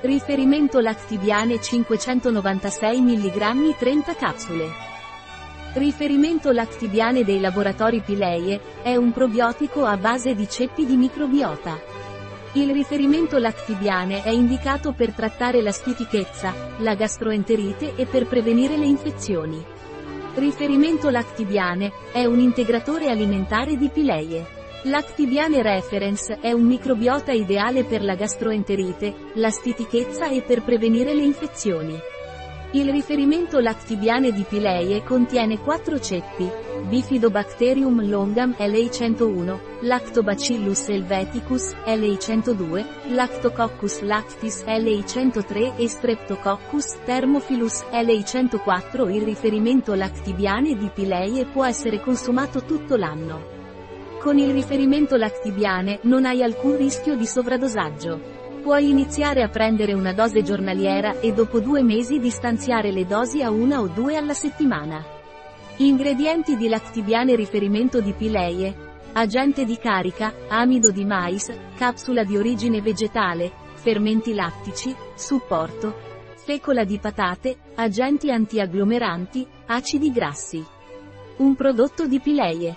Riferimento Lactibiane 596 mg 30 capsule. Riferimento Lactibiane dei laboratori Pileie, è un probiotico a base di ceppi di microbiota. Il riferimento Lactibiane è indicato per trattare la stitichezza, la gastroenterite e per prevenire le infezioni. Riferimento Lactibiane, è un integratore alimentare di Pileie. Lactibiane Reference è un microbiota ideale per la gastroenterite, la stitichezza e per prevenire le infezioni. Il riferimento Lactibiane di Pileie contiene 4 ceppi, Bifidobacterium longam LA101, Lactobacillus helveticus LA102, Lactococcus lactis LA103 e Streptococcus thermophilus LA104 Il riferimento Lactibiane di Pileie può essere consumato tutto l'anno. Con il riferimento Lactibiane non hai alcun rischio di sovradosaggio. Puoi iniziare a prendere una dose giornaliera e dopo due mesi distanziare le dosi a una o due alla settimana. Ingredienti di Lactibiane riferimento di Pileie. Agente di carica, amido di mais, capsula di origine vegetale, fermenti lattici, supporto, fecola di patate, agenti antiagglomeranti, acidi grassi. Un prodotto di Pileie,